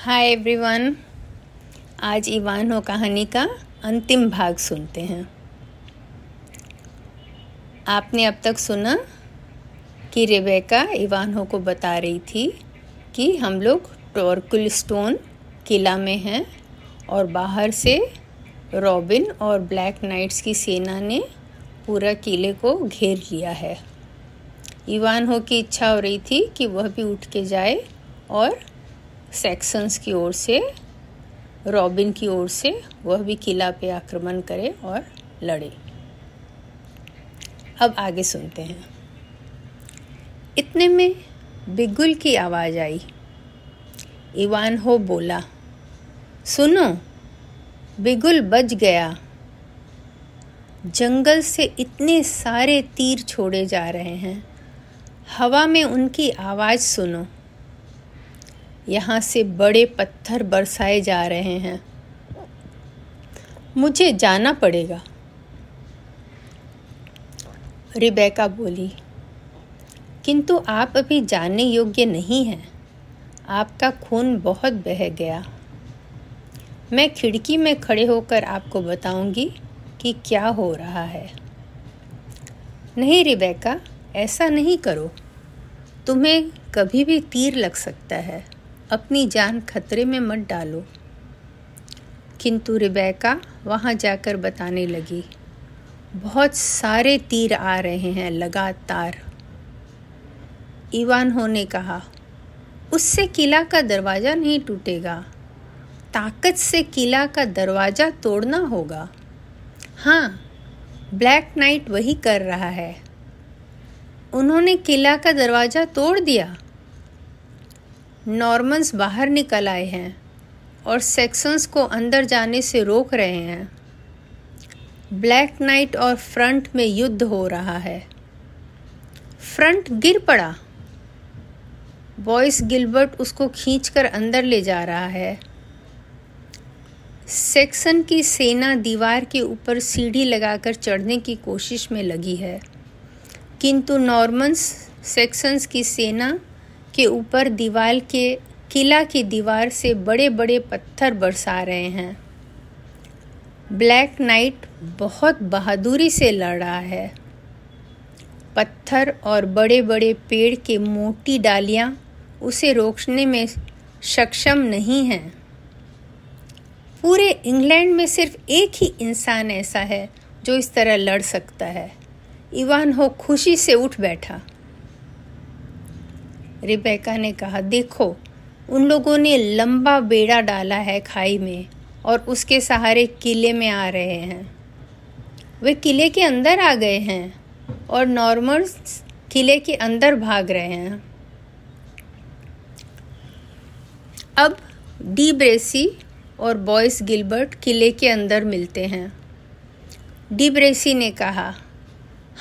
Hi everyone आज इवानो कहानी का अंतिम भाग सुनते हैं। आपने अब तक सुना कि रेबेका इवानो को बता रही थी कि हम लोग टॉर्कुल स्टोन किला में हैं और बाहर से रॉबिन और ब्लैक नाइट्स की सेना ने पूरा किले को घेर लिया है। इवान हो की इच्छा हो रही थी कि वह भी उठ के जाए और सेक्शंस की ओर से रॉबिन की ओर से वह भी किला पे आक्रमण करे और लड़े। अब आगे सुनते हैं। इतने में बिगुल की आवाज़ आई। इवान हो बोला, सुनो, बिगुल बच गया। जंगल से इतने सारे तीर छोड़े जा रहे हैं। हवा में उनकी आवाज़ सुनो। यहाँ से बड़े पत्थर बरसाए जा रहे हैं। मुझे जाना पड़ेगा। रिबेका बोली, किंतु आप अभी जाने योग्य नहीं हैं। आपका खून बहुत बह गया। मैं खिड़की में खड़े होकर आपको बताऊँगी कि क्या हो रहा है। नहीं रिबेका, ऐसा नहीं करो। तुम्हें कभी भी तीर लग सकता है। अपनी जान खतरे में मत डालो। किंतु रिबेका वहाँ जाकर बताने लगी, बहुत सारे तीर आ रहे हैं लगातार। ईवान हो ने कहा, उससे किला का दरवाज़ा नहीं टूटेगा। ताकत से किला का दरवाज़ा तोड़ना होगा। हाँ ब्लैक नाइट वही कर रहा है। उन्होंने किला का दरवाज़ा तोड़ दिया। नॉर्मन्स बाहर निकल आए हैं और सेक्शंस को अंदर जाने से रोक रहे हैं। ब्लैक नाइट और फ्रंट में युद्ध हो रहा है। फ्रंट गिर पड़ा। बॉयस गिलबर्ट उसको खींचकर अंदर ले जा रहा है। सेक्सन की सेना दीवार के ऊपर सीढ़ी लगाकर चढ़ने की कोशिश में लगी है, किंतु नॉर्मन्स सेक्शंस की सेना के ऊपर दीवार के, किला की दीवार से बड़े बड़े पत्थर बरसा रहे हैं। ब्लैक नाइट बहुत बहादुरी से लड़ रहा है। पत्थर और बड़े बड़े पेड़ के मोटी डालियाँ उसे रोकने में सक्षम नहीं हैं। पूरे इंग्लैंड में सिर्फ़ एक ही इंसान ऐसा है जो इस तरह लड़ सकता है। इवान हो खुशी से उठ बैठा। रिबेका ने कहा, देखो, उन लोगों ने लंबा बेड़ा डाला है खाई में और उसके सहारे किले में आ रहे हैं। वे किले के अंदर आ गए हैं और नॉर्मल्स किले के अंदर भाग रहे हैं। अब डी ब्रेसी और बॉयस गिलबर्ट किले के अंदर मिलते हैं। डी ब्रेसी ने कहा,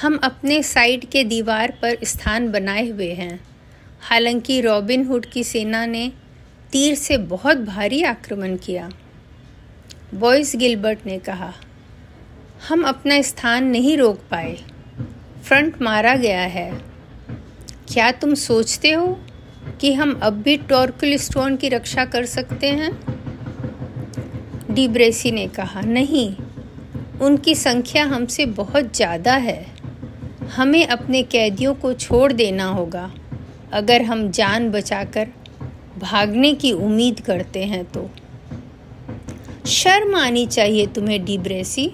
हम अपने साइड के दीवार पर स्थान बनाए हुए हैं। हालाँकि रॉबिन हुड की सेना ने तीर से बहुत भारी आक्रमण किया। बॉयस गिलबर्ट ने कहा, हम अपना स्थान नहीं रोक पाए। फ्रंट मारा गया है। क्या तुम सोचते हो कि हम अब भी टॉर्कल स्टोन की रक्षा कर सकते हैं? डिब्रेसी ने कहा, नहीं। उनकी संख्या हमसे बहुत ज़्यादा है। हमें अपने कैदियों को छोड़ देना होगा। अगर हम जान बचाकर भागने की उम्मीद करते हैं तो। शर्म आनी चाहिए तुम्हें डिब्रेसी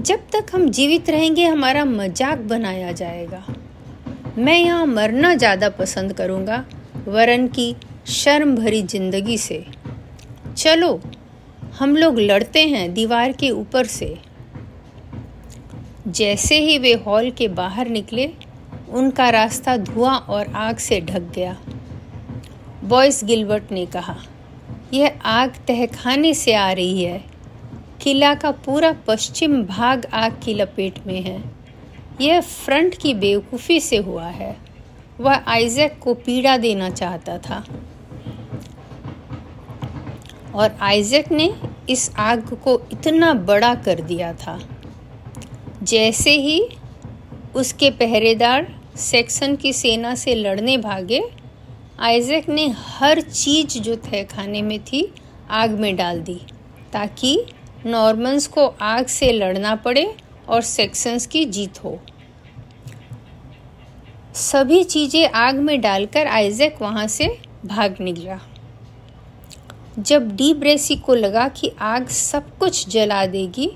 जब तक हम जीवित रहेंगे, हमारा मज़ाक बनाया जाएगा। मैं यहाँ मरना ज़्यादा पसंद करूँगा, वरन की शर्म भरी ज़िंदगी से। चलो, हम लोग लड़ते हैं दीवार के ऊपर से। जैसे ही वे हॉल के बाहर निकले उनका रास्ता धुआँ और आग से ढक गया। बॉयस गिलबर्ट ने कहा, यह आग तहखाने से आ रही है। किला का पूरा पश्चिम भाग आग की लपेट में है। यह फ्रंट की बेवकूफ़ी से हुआ है। वह आइजैक को पीड़ा देना चाहता था। और आइजैक ने इस आग को इतना बड़ा कर दिया था। जैसे ही उसके पहरेदार सेक्शन की सेना से लड़ने भागे, आइजैक ने हर चीज़ जो तय खाने में थी आग में डाल दी, ताकि नॉर्मन्स को आग से लड़ना पड़े और सेक्शंस की जीत हो। सभी चीज़ें आग में डालकर आइजैक वहाँ से भाग निकला। जब डी ब्रेसी को लगा कि आग सब कुछ जला देगी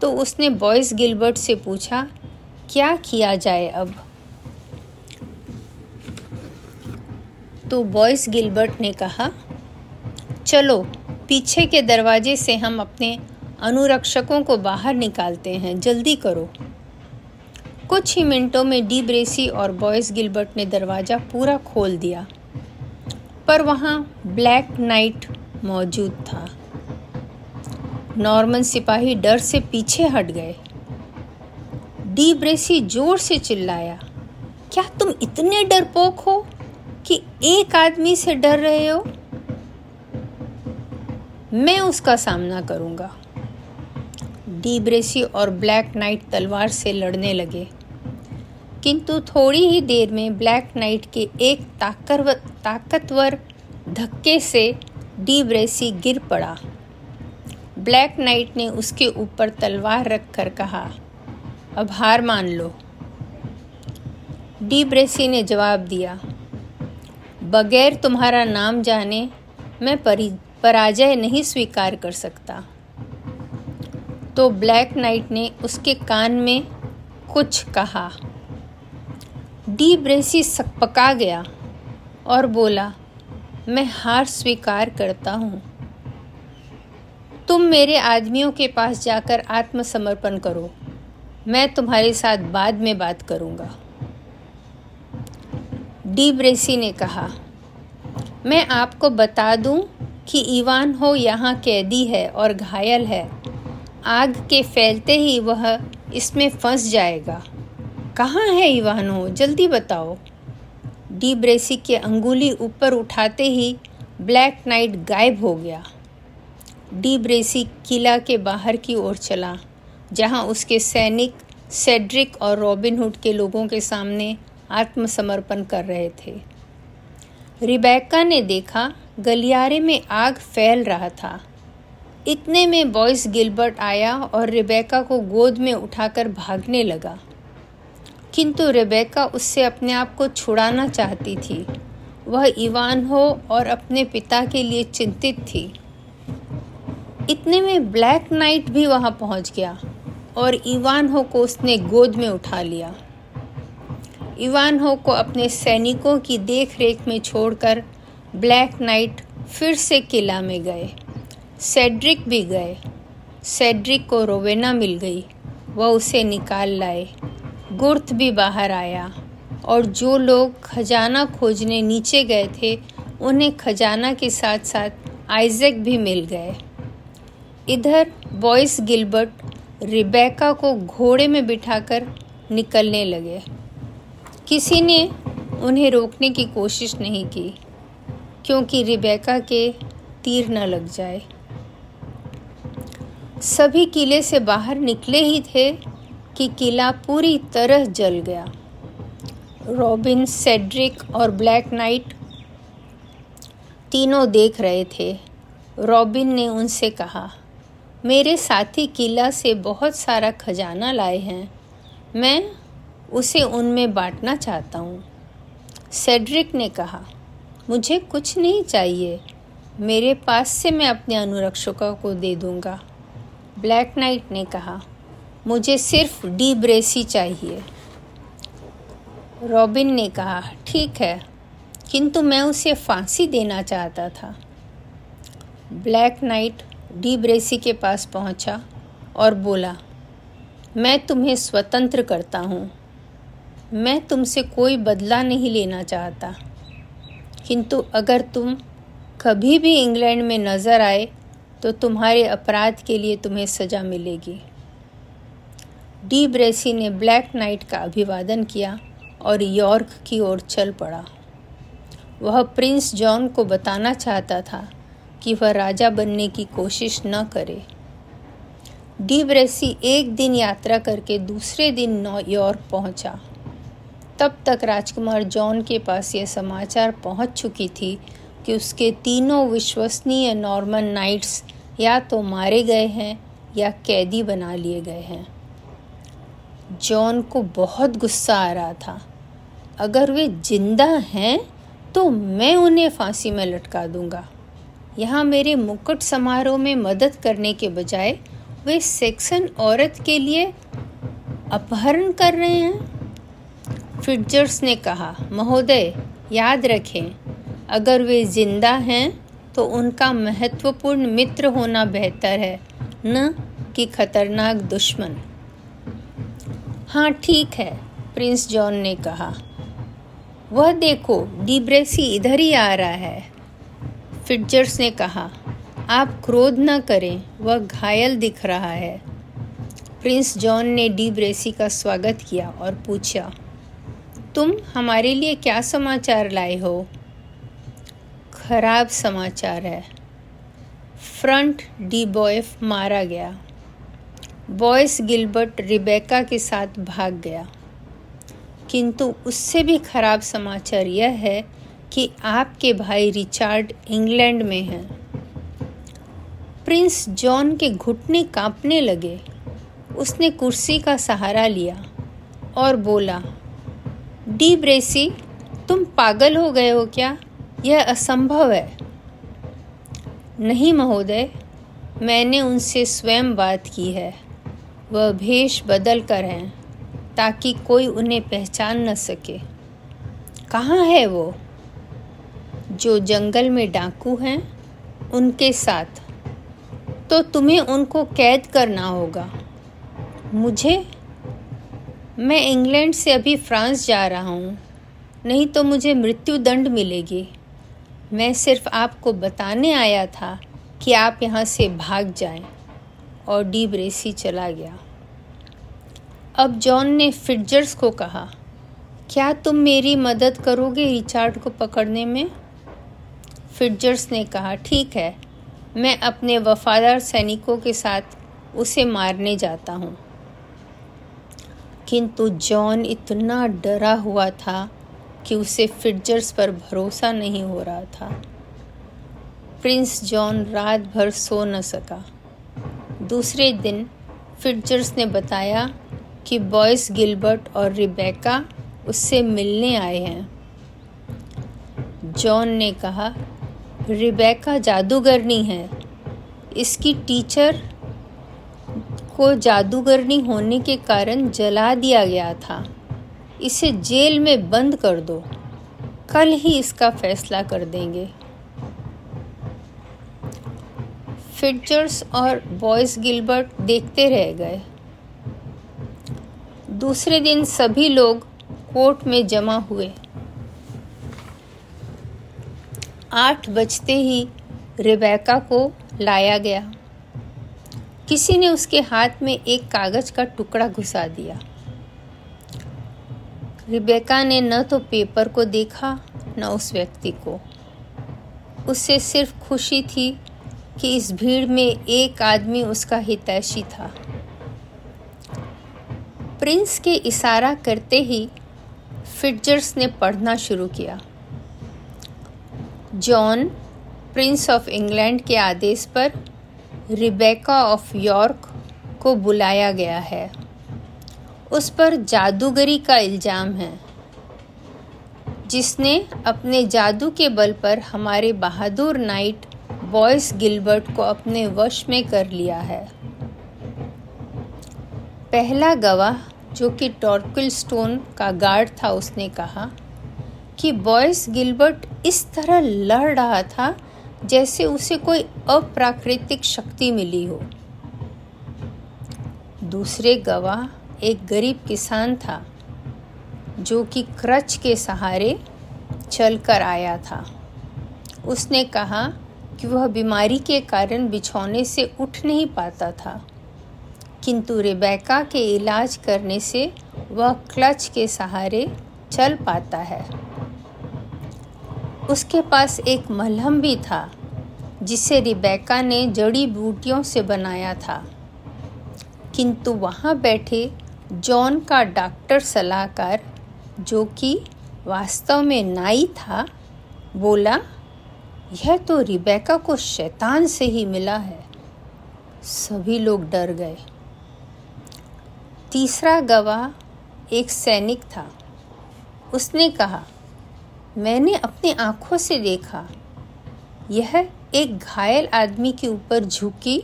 तो उसने बॉयस गिलबर्ट से पूछा, क्या किया जाए अब? तो बॉयस गिलबर्ट ने कहा, चलो, पीछे के दरवाजे से हम अपने अनुरक्षकों को बाहर निकालते हैं। जल्दी करो। कुछ ही मिनटों में डी ब्रेसी और बॉयस गिलबर्ट ने दरवाज़ा पूरा खोल दिया, पर वहाँ ब्लैक नाइट मौजूद था। नॉर्मन सिपाही डर से पीछे हट गए। डी ब्रेसी ज़ोर से चिल्लाया, क्या तुम इतने डरपोक हो? कि एक आदमी से डर रहे हो, मैं उसका सामना करूँगा। डी ब्रेसी और ब्लैक नाइट तलवार से लड़ने लगे। किंतु थोड़ी ही देर में ब्लैक नाइट के एक ताकतवर धक्के से डी ब्रेसी गिर पड़ा। ब्लैक नाइट ने उसके ऊपर तलवार रखकर कहा, अब हार मान लो। डी ब्रेसी ने जवाब दिया बगैर तुम्हारा नाम जाने मैं पराजय नहीं स्वीकार कर सकता। तो ब्लैक नाइट ने उसके कान में कुछ कहा। डी ब्रेसी सकपका गया और बोला, मैं हार स्वीकार करता हूँ। तुम मेरे आदमियों के पास जाकर आत्मसमर्पण करो। मैं तुम्हारे साथ बाद में बात करूँगा। डी ब्रेसी ने कहा, मैं आपको बता दूँ कि ईवान हो यहाँ कैदी है और घायल है। आग के फैलते ही वह इसमें फंस जाएगा। कहाँ है इवानो जल्दी बताओ। डी ब्रेसी के अंगुली ऊपर उठाते ही ब्लैक नाइट गायब हो गया। डी ब्रेसी किला के बाहर की ओर चला, जहाँ उसके सैनिक सेड्रिक और रॉबिनहुड के लोगों के सामने आत्मसमर्पण कर रहे थे। रिबेका ने देखा, गलियारे में आग फैल रहा था। इतने में बॉयस गिलबर्ट आया और रिबेका को गोद में उठाकर भागने लगा। किंतु रेबेका उससे अपने आप को छुड़ाना चाहती थी। वह इवान हो और अपने पिता के लिए चिंतित थी। इतने में ब्लैक नाइट भी वहाँ पहुँच गया और इवान हो को उसने गोद में उठा लिया। इवान हो को अपने सैनिकों की देख रेख में छोड़कर ब्लैक नाइट फिर से किला में गए। सेड्रिक भी गए। सेड्रिक को रोवेना मिल गई। वह उसे निकाल लाए। गुर्थ भी बाहर आया और जो लोग खजाना खोजने नीचे गए थे, उन्हें खजाना के साथ साथ आइजैक भी मिल गए। इधर बॉयस गिलबर्ट रिबेका को घोड़े में बिठाकर निकलने लगे। किसी ने उन्हें रोकने की कोशिश नहीं की, क्योंकि रिबेका के तीर न लग जाए। सभी किले से बाहर निकले ही थे कि किला पूरी तरह जल गया। रॉबिन, सेड्रिक और ब्लैक नाइट तीनों देख रहे थे। रॉबिन ने उनसे कहा, मेरे साथी किला से बहुत सारा खजाना लाए हैं। मैं उसे उनमें बांटना चाहता हूँ। सेड्रिक ने कहा, मुझे कुछ नहीं चाहिए। मेरे पास से मैं अपने अनुरक्षकों को दे दूँगा। ब्लैक नाइट ने कहा, मुझे सिर्फ़ डी ब्रेसी चाहिए। रॉबिन ने कहा, ठीक है, किंतु मैं उसे फांसी देना चाहता था। ब्लैक नाइट डी ब्रेसी के पास पहुँचा और बोला, मैं तुम्हें स्वतंत्र करता हूँ। मैं तुमसे कोई बदला नहीं लेना चाहता। किंतु अगर तुम कभी भी इंग्लैंड में नज़र आए तो तुम्हारे अपराध के लिए तुम्हें सज़ा मिलेगी। डी ब्रेसी ने ब्लैक नाइट का अभिवादन किया और यॉर्क की ओर चल पड़ा। वह प्रिंस जॉन को बताना चाहता था कि वह राजा बनने की कोशिश न करे। डी ब्रेसी एक दिन यात्रा करके दूसरे दिन यॉर्क पहुँचा। तब तक राजकुमार जॉन के पास यह समाचार पहुँच चुकी थी कि उसके तीनों विश्वसनीय नॉर्मन नाइट्स या तो मारे गए हैं या कैदी बना लिए गए हैं। जॉन को बहुत गुस्सा आ रहा था। अगर वे ज़िंदा हैं तो मैं उन्हें फांसी में लटका दूँगा। यहाँ मेरे मुकुट समारोह में मदद करने के बजाय वे सेक्सन औरत के लिए अपहरण कर रहे हैं। फिटजर्स ने कहा, महोदय, याद रखें, अगर वे ज़िंदा हैं तो उनका महत्वपूर्ण मित्र होना बेहतर है, न कि खतरनाक दुश्मन। हाँ ठीक है, प्रिंस जॉन ने कहा। वह देखो, डिब्रेसी इधर ही आ रहा है। फिटजर्स ने कहा, आप क्रोध न करें, वह घायल दिख रहा है। प्रिंस जॉन ने डी ब्रेसी का स्वागत किया और पूछा तुम हमारे लिए क्या समाचार लाए हो? खराब समाचार है। फ्रंट डी बॉयफ मारा गया। बॉयस गिलबर्ट रिबेका के साथ भाग गया। किंतु उससे भी खराब समाचार यह है कि आपके भाई रिचार्ड इंग्लैंड में हैं। प्रिंस जॉन के घुटने कांपने लगे। उसने कुर्सी का सहारा लिया और बोला डी ब्रेसी तुम पागल हो गए हो क्या? यह असंभव है। नहीं महोदय, मैंने उनसे स्वयं बात की है। वह भेष बदल कर हैं, ताकि कोई उन्हें पहचान न सके। कहाँ है वो? जो जंगल में डाकू हैं, उनके साथ। तो तुम्हें उनको कैद करना होगा। मुझे मैं इंग्लैंड से अभी फ्रांस जा रहा हूँ। नहीं तो मुझे मृत्यु दंड मिलेगी। मैं सिर्फ़ आपको बताने आया था कि आप यहाँ से भाग जाएँ और डी ब्रेसी चला गया। अब जॉन ने फिटजर्स को कहा, क्या तुम मेरी मदद करोगे रिचार्ड को पकड़ने में? फिटजर्स ने कहा, ठीक है, मैं अपने वफादार सैनिकों के साथ उसे मारने जाता हूँ। किंतु जॉन इतना डरा हुआ था कि उसे फिटजर्स पर भरोसा नहीं हो रहा था। प्रिंस जॉन रात भर सो न सका। दूसरे दिन फिटजर्स ने बताया कि बॉयस गिलबर्ट और रिबेका उससे मिलने आए हैं। जॉन ने कहा, रिबेका जादूगरनी है। इसकी टीचर को जादूगरनी होने के कारण जला दिया गया था। इसे जेल में बंद कर दो। कल ही इसका फैसला कर देंगे। फिटजर्स और बॉयस गिलबर्ट देखते रह गए। दूसरे दिन सभी लोग कोर्ट में जमा हुए। आठ बजते ही रिबेका को लाया गया। किसी ने उसके हाथ में एक कागज़ का टुकड़ा घुसा दिया। रिबेका ने न तो पेपर को देखा, न उस व्यक्ति को। उससे सिर्फ़ खुशी थी कि इस भीड़ में एक आदमी उसका हितैषी था। प्रिंस के इशारा करते ही फिटजर्स ने पढ़ना शुरू किया। जॉन, प्रिंस ऑफ़ इंग्लैंड के आदेश पर रिबेका ऑफ़ यॉर्क को बुलाया गया है। उस पर जादूगरी का इल्ज़ाम है, जिसने अपने जादू के बल पर हमारे बहादुर नाइट बॉयस गिलबर्ट को अपने वश में कर लिया है। पहला गवाह, जो कि टॉर्किल स्टोन का गार्ड था, उसने कहा कि बॉयस गिलबर्ट इस तरह लड़ रहा था जैसे उसे कोई अप्राकृतिक शक्ति मिली हो। दूसरे गवाह एक गरीब किसान था, जो कि क्रच के सहारे चल कर आया था। उसने कहा कि वह बीमारी के कारण बिछौने से उठ नहीं पाता था, किंतु रेबेका के इलाज करने से वह क्लच के सहारे चल पाता है। उसके पास एक मलहम भी था, जिसे रिबेका ने जड़ी बूटियों से बनाया था। किंतु वहाँ बैठे जॉन का डॉक्टर सलाहकार, जो कि वास्तव में नाई था, बोला, यह तो रिबेका को शैतान से ही मिला है। सभी लोग डर गए। तीसरा गवाह एक सैनिक था। उसने कहा मैंने अपनी आँखों से देखा। यह एक घायल आदमी के ऊपर झुकी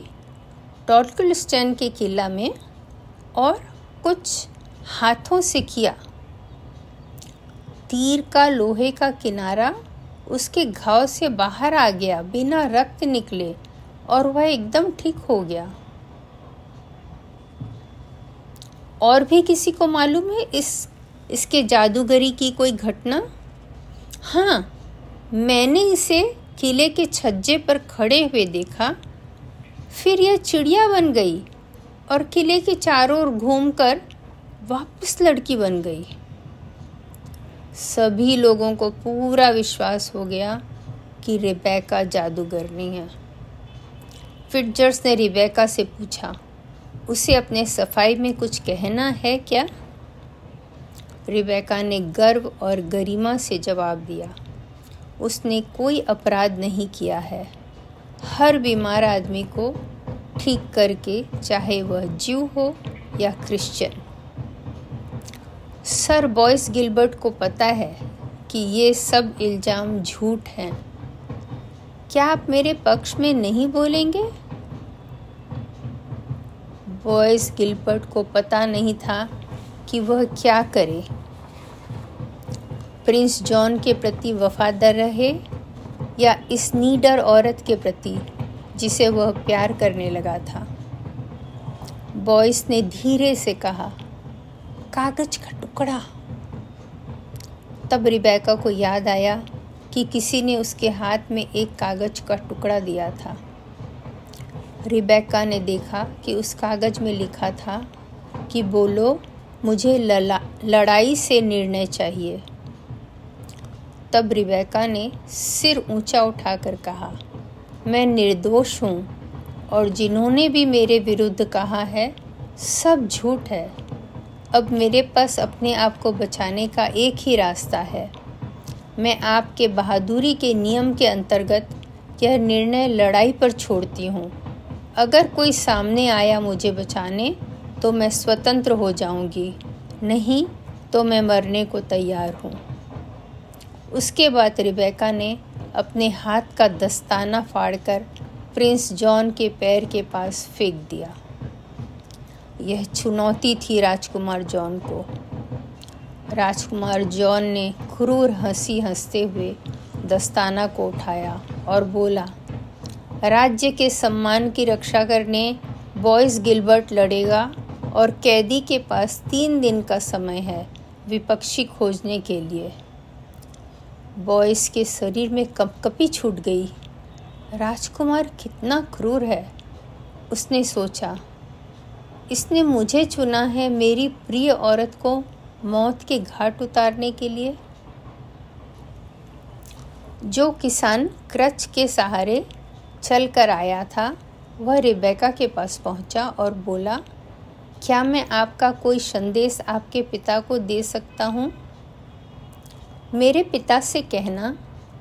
टॉर्कलस्टैन के किला में और कुछ हाथों से किया। तीर का लोहे का किनारा उसके घाव से बाहर आ गया, बिना रक्त निकले, और वह एकदम ठीक हो गया। और भी किसी को मालूम है इस, इसके जादूगरी की कोई घटना? हाँ मैंने इसे किले के छज्जे पर खड़े हुए देखा। फिर यह चिड़िया बन गई और किले के चारों ओर घूमकर वापस लड़की बन गई। सभी लोगों को पूरा विश्वास हो गया कि रिबेका जादूगरनी है। फिटजर्स ने रिबेका से पूछा, उसे अपने सफ़ाई में कुछ कहना है क्या? रिबेका ने गर्व और गरिमा से जवाब दिया, उसने कोई अपराध नहीं किया है। हर बीमार आदमी को ठीक करके, चाहे वह जीव हो या क्रिश्चियन। सर बॉयस गिलबर्ट को पता है कि ये सब इल्ज़ाम झूठ हैं। क्या आप मेरे पक्ष में नहीं बोलेंगे? बॉयस गिलबर्ट को पता नहीं था कि वह क्या करे। प्रिंस जॉन के प्रति वफादार रहे या इस नीडर औरत के प्रति, जिसे वह प्यार करने लगा था। बॉयस ने धीरे से कहा, कागज़ का टुकड़ा। तब रिबेका को याद आया कि किसी ने उसके हाथ में एक कागज़ का टुकड़ा दिया था। रिबेका ने देखा कि उस कागज़ में लिखा था कि बोलो मुझे लड़ाई से निर्णय चाहिए। तब रिबेका ने सिर ऊँचा उठाकर कहा, मैं निर्दोष हूँ और जिन्होंने भी मेरे विरुद्ध कहा है, सब झूठ है। अब मेरे पास अपने आप को बचाने का एक ही रास्ता है। मैं आपके बहादुरी के नियम के अंतर्गत यह निर्णय लड़ाई पर छोड़ती हूँ। अगर कोई सामने आया मुझे बचाने तो मैं स्वतंत्र हो जाऊँगी। नहीं तो मैं मरने को तैयार हूँ। उसके बाद रिबेका ने अपने हाथ का दस्ताना फाड़कर प्रिंस जॉन के पैर के पास फेंक दिया। यह चुनौती थी राजकुमार जॉन को। राजकुमार जॉन ने क्रूर हँसी हँसते हुए दस्ताना को उठाया और बोला, राज्य के सम्मान की रक्षा करने बॉयस गिलबर्ट लड़ेगा और कैदी के पास तीन दिन का समय है विपक्षी खोजने के लिए। बॉयस के शरीर में कपकपी छूट गई। राजकुमार कितना क्रूर है, उसने सोचा। इसने मुझे चुना है मेरी प्रिय औरत को मौत के घाट उतारने के लिए। जो किसान क्रच के सहारे चल कर आया था, वह रिबेका के पास पहुँचा और बोला क्या मैं आपका कोई संदेश आपके पिता को दे सकता हूँ? मेरे पिता से कहना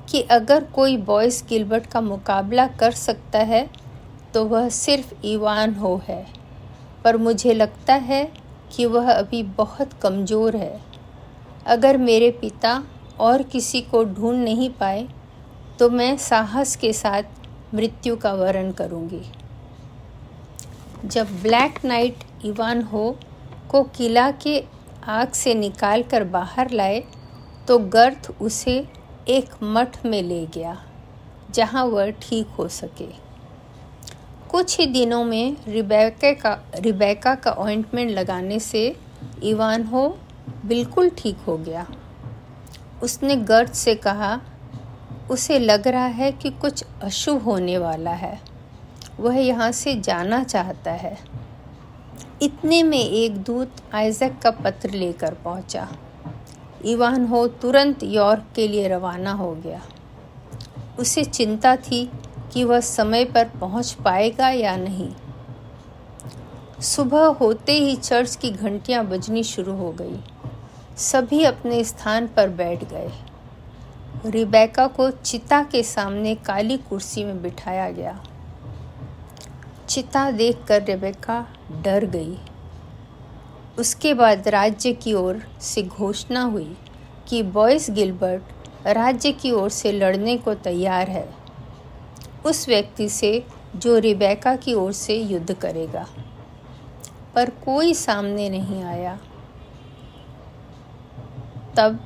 कि अगर कोई बॉयस गिलबर्ट का मुकाबला कर सकता है तो वह सिर्फ़ ईवान हो है। पर मुझे लगता है कि वह अभी बहुत कमज़ोर है। अगर मेरे पिता और किसी को ढूंढ नहीं पाए तो मैं साहस के साथ मृत्यु का वर्ण करूँगी। जब ब्लैक नाइट इवान हो, को किला के आग से निकाल कर बाहर लाए तो गर्थ उसे एक मठ में ले गया, जहाँ वह ठीक हो सके। कुछ ही दिनों में रिबेका का रिबेका का ऑइंटमेंट लगाने से इवान हो बिल्कुल ठीक हो गया। उसने गर्द से कहा, उसे लग रहा है कि कुछ अशुभ होने वाला है। वह यहाँ से जाना चाहता है। इतने में एक दूत आइजक का पत्र लेकर पहुँचा। इवान हो तुरंत यॉर्क के लिए रवाना हो गया। उसे चिंता थी कि वह समय पर पहुँच पाएगा या नहीं। सुबह होते ही चर्च की घंटियाँ बजनी शुरू हो गई। सभी अपने स्थान पर बैठ गए। रिबेका को चिता के सामने काली कुर्सी में बिठाया गया। चिता देखकर रेबेका डर गई। उसके बाद राज्य की ओर से घोषणा हुई कि बॉयस गिलबर्ट राज्य की ओर से लड़ने को तैयार है। उस व्यक्ति से जो रिबेका की ओर से युद्ध करेगा। पर कोई सामने नहीं आया। तब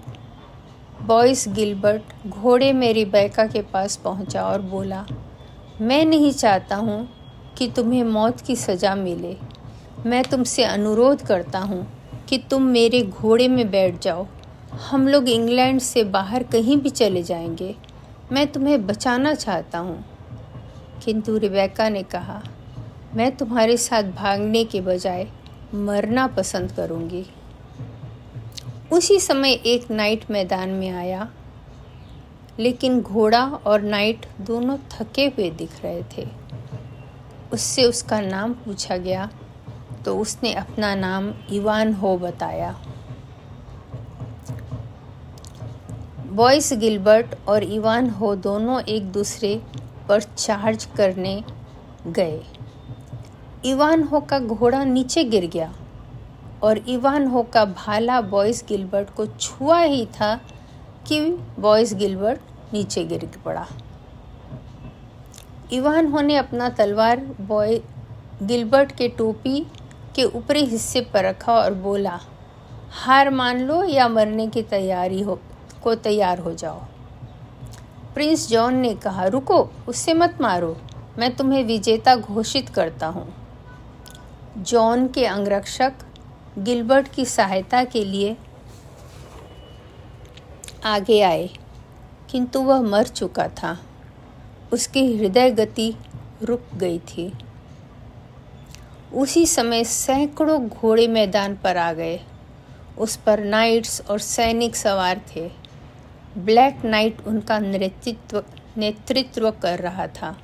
बॉयस गिलबर्ट घोड़े में रिबेका के पास पहुँचा और बोला, मैं नहीं चाहता हूँ कि तुम्हें मौत की सज़ा मिले। मैं तुमसे अनुरोध करता हूँ कि तुम मेरे घोड़े में बैठ जाओ। हम लोग इंग्लैंड से बाहर कहीं भी चले जाएँगे। मैं तुम्हें बचाना चाहता हूँ। किंतु रिबेका ने कहा, मैं तुम्हारे साथ भागने के बजाय मरना पसंद करूँगी। उसी समय एक नाइट मैदान में आया। लेकिन घोड़ा और नाइट दोनों थके हुए दिख रहे थे। उससे उसका नाम पूछा गया तो उसने अपना नाम इवान हो बताया। बॉयस गिलबर्ट और इवान हो दोनों एक दूसरे पर चार्ज करने गए। इवान हो का घोड़ा नीचे गिर गया और इवान हो का भाला बॉयस गिलबर्ट को छुआ ही था कि बॉयस गिलबर्ट नीचे गिर पड़ा। इवान हो ने अपना तलवार बॉय गिलबर्ट के टोपी के ऊपरी हिस्से पर रखा और बोला, हार मान लो या मरने की तैयारी हो, को तैयार हो जाओ। प्रिंस जॉन ने कहा, रुको, उससे मत मारो, मैं तुम्हें विजेता घोषित करता हूँ। जॉन के अंगरक्षक गिलबर्ट की सहायता के लिए आगे आए, किंतु वह मर चुका था। उसकी हृदय गति रुक गई थी। उसी समय सैकड़ों घोड़े मैदान पर आ गए। उस पर नाइट्स और सैनिक सवार थे। ब्लैक नाइट उनका नेतृत्व नेतृत्व कर रहा था।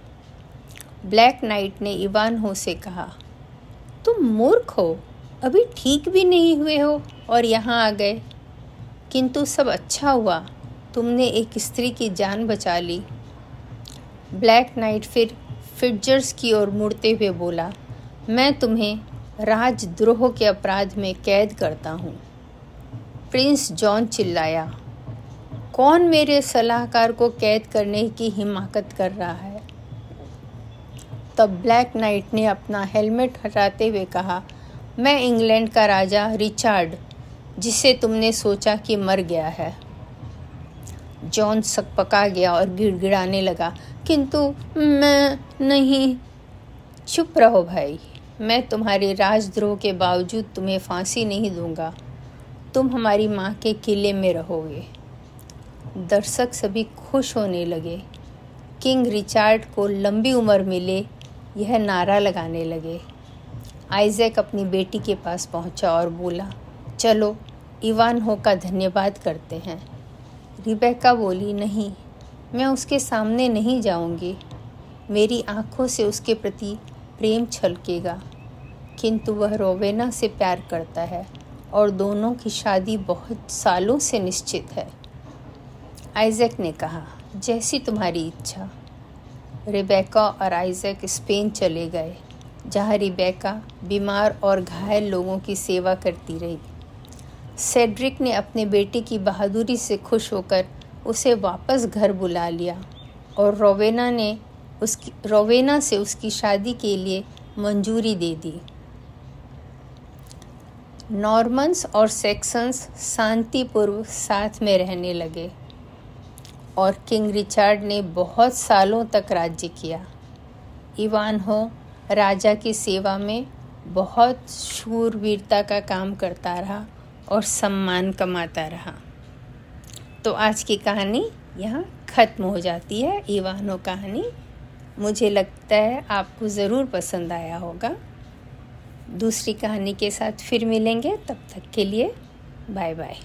ब्लैक नाइट ने इवान हो से कहा, तुम मूर्ख हो। अभी ठीक भी नहीं हुए हो और यहाँ आ गए। किंतु सब अच्छा हुआ। तुमने एक स्त्री की जान बचा ली। ब्लैक नाइट फिर फिटजर्स की ओर मुड़ते हुए बोला, मैं तुम्हें राजद्रोह के अपराध में कैद करता हूँ। प्रिंस जॉन चिल्लाया, कौन मेरे सलाहकार को कैद करने की हिमाकत कर रहा है? तब ब्लैक नाइट ने अपना हेलमेट हटाते हुए कहा, मैं इंग्लैंड का राजा रिचार्ड, जिसे तुमने सोचा कि मर गया है। जॉन सकपका गया और गिड़गिड़ाने लगा किंतु मैं नहीं। चुप रहो भाई। मैं तुम्हारे राजद्रोह के बावजूद तुम्हें फांसी नहीं दूँगा। तुम हमारी माँ के किले में रहोगे। दर्शक सभी खुश होने लगे। किंग रिचार्ड को लंबी उम्र मिले, यह नारा लगाने लगे। आइजैक अपनी बेटी के पास पहुँचा और बोला, चलो, इवान हो का धन्यवाद करते हैं। रिबेका बोली, नहीं मैं उसके सामने नहीं जाऊँगी। मेरी आँखों से उसके प्रति प्रेम छलकेगा। किंतु वह रोवेना से प्यार करता है और दोनों की शादी बहुत सालों से निश्चित है। आइजैक ने कहा, जैसी तुम्हारी इच्छा। रिबेका और आइजैक स्पेन चले गए, जहाँ रिबेका बीमार और घायल लोगों की सेवा करती रही। सेड्रिक ने अपने बेटे की बहादुरी से खुश होकर उसे वापस घर बुला लिया और रोवेना ने उसकी, रोवेना से उसकी शादी के लिए मंजूरी दे दी। नॉर्मन्स और सेक्सन्स शांतिपूर्व साथ में रहने लगे और किंग रिचार्ड ने बहुत सालों तक राज्य किया। इवान हो राजा की सेवा में बहुत शूरवीरता का काम करता रहा और सम्मान कमाता रहा। तो आज की कहानी यहाँ ख़त्म हो जाती है, ईवानो कहानी। मुझे लगता है आपको ज़रूर पसंद आया होगा। दूसरी कहानी के साथ फिर मिलेंगे, तब तक के लिए बाय बाय